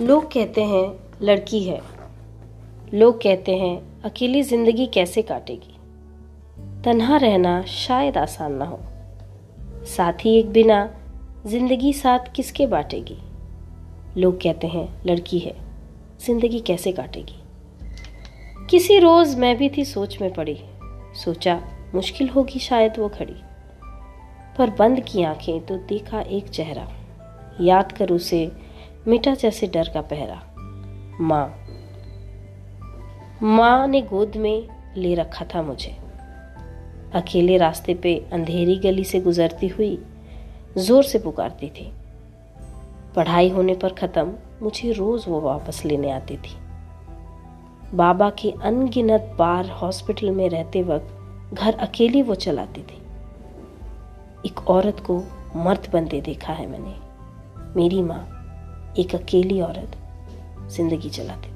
लोग कहते हैं, लड़की है। लोग कहते हैं, अकेली ज़िंदगी कैसे काटेगी? तन्हा रहना शायद आसान ना हो। साथ ही एक बिना ज़िंदगी साथ किसके बांटेगी? लोग कहते हैं, लड़की है, ज़िंदगी कैसे काटेगी? किसी रोज मैं भी थी सोच में पड़ी। सोचा मुश्किल होगी शायद वो खड़ी। पर बंद की आँखें तो देखा एक चेहरा। याद कर उसे मिटा जैसे डर का पहरा। माँ। माँ ने गोद में ले रखा था मुझे। अकेले रास्ते पे अंधेरी गली से गुजरती हुई ज़ोर से पुकारती थी। पढ़ाई होने पर ख़त्म, मुझे रोज़ वो वापस लेने आती थी। बाबा के अनगिनत बार हॉस्पिटल में रहते वक्त घर अकेली वो चलाती थी। एक औरत को मर्द बनते देखा है मैंने। मेरी माँ। एक अकेली औरत ज़िंदगी चलाती।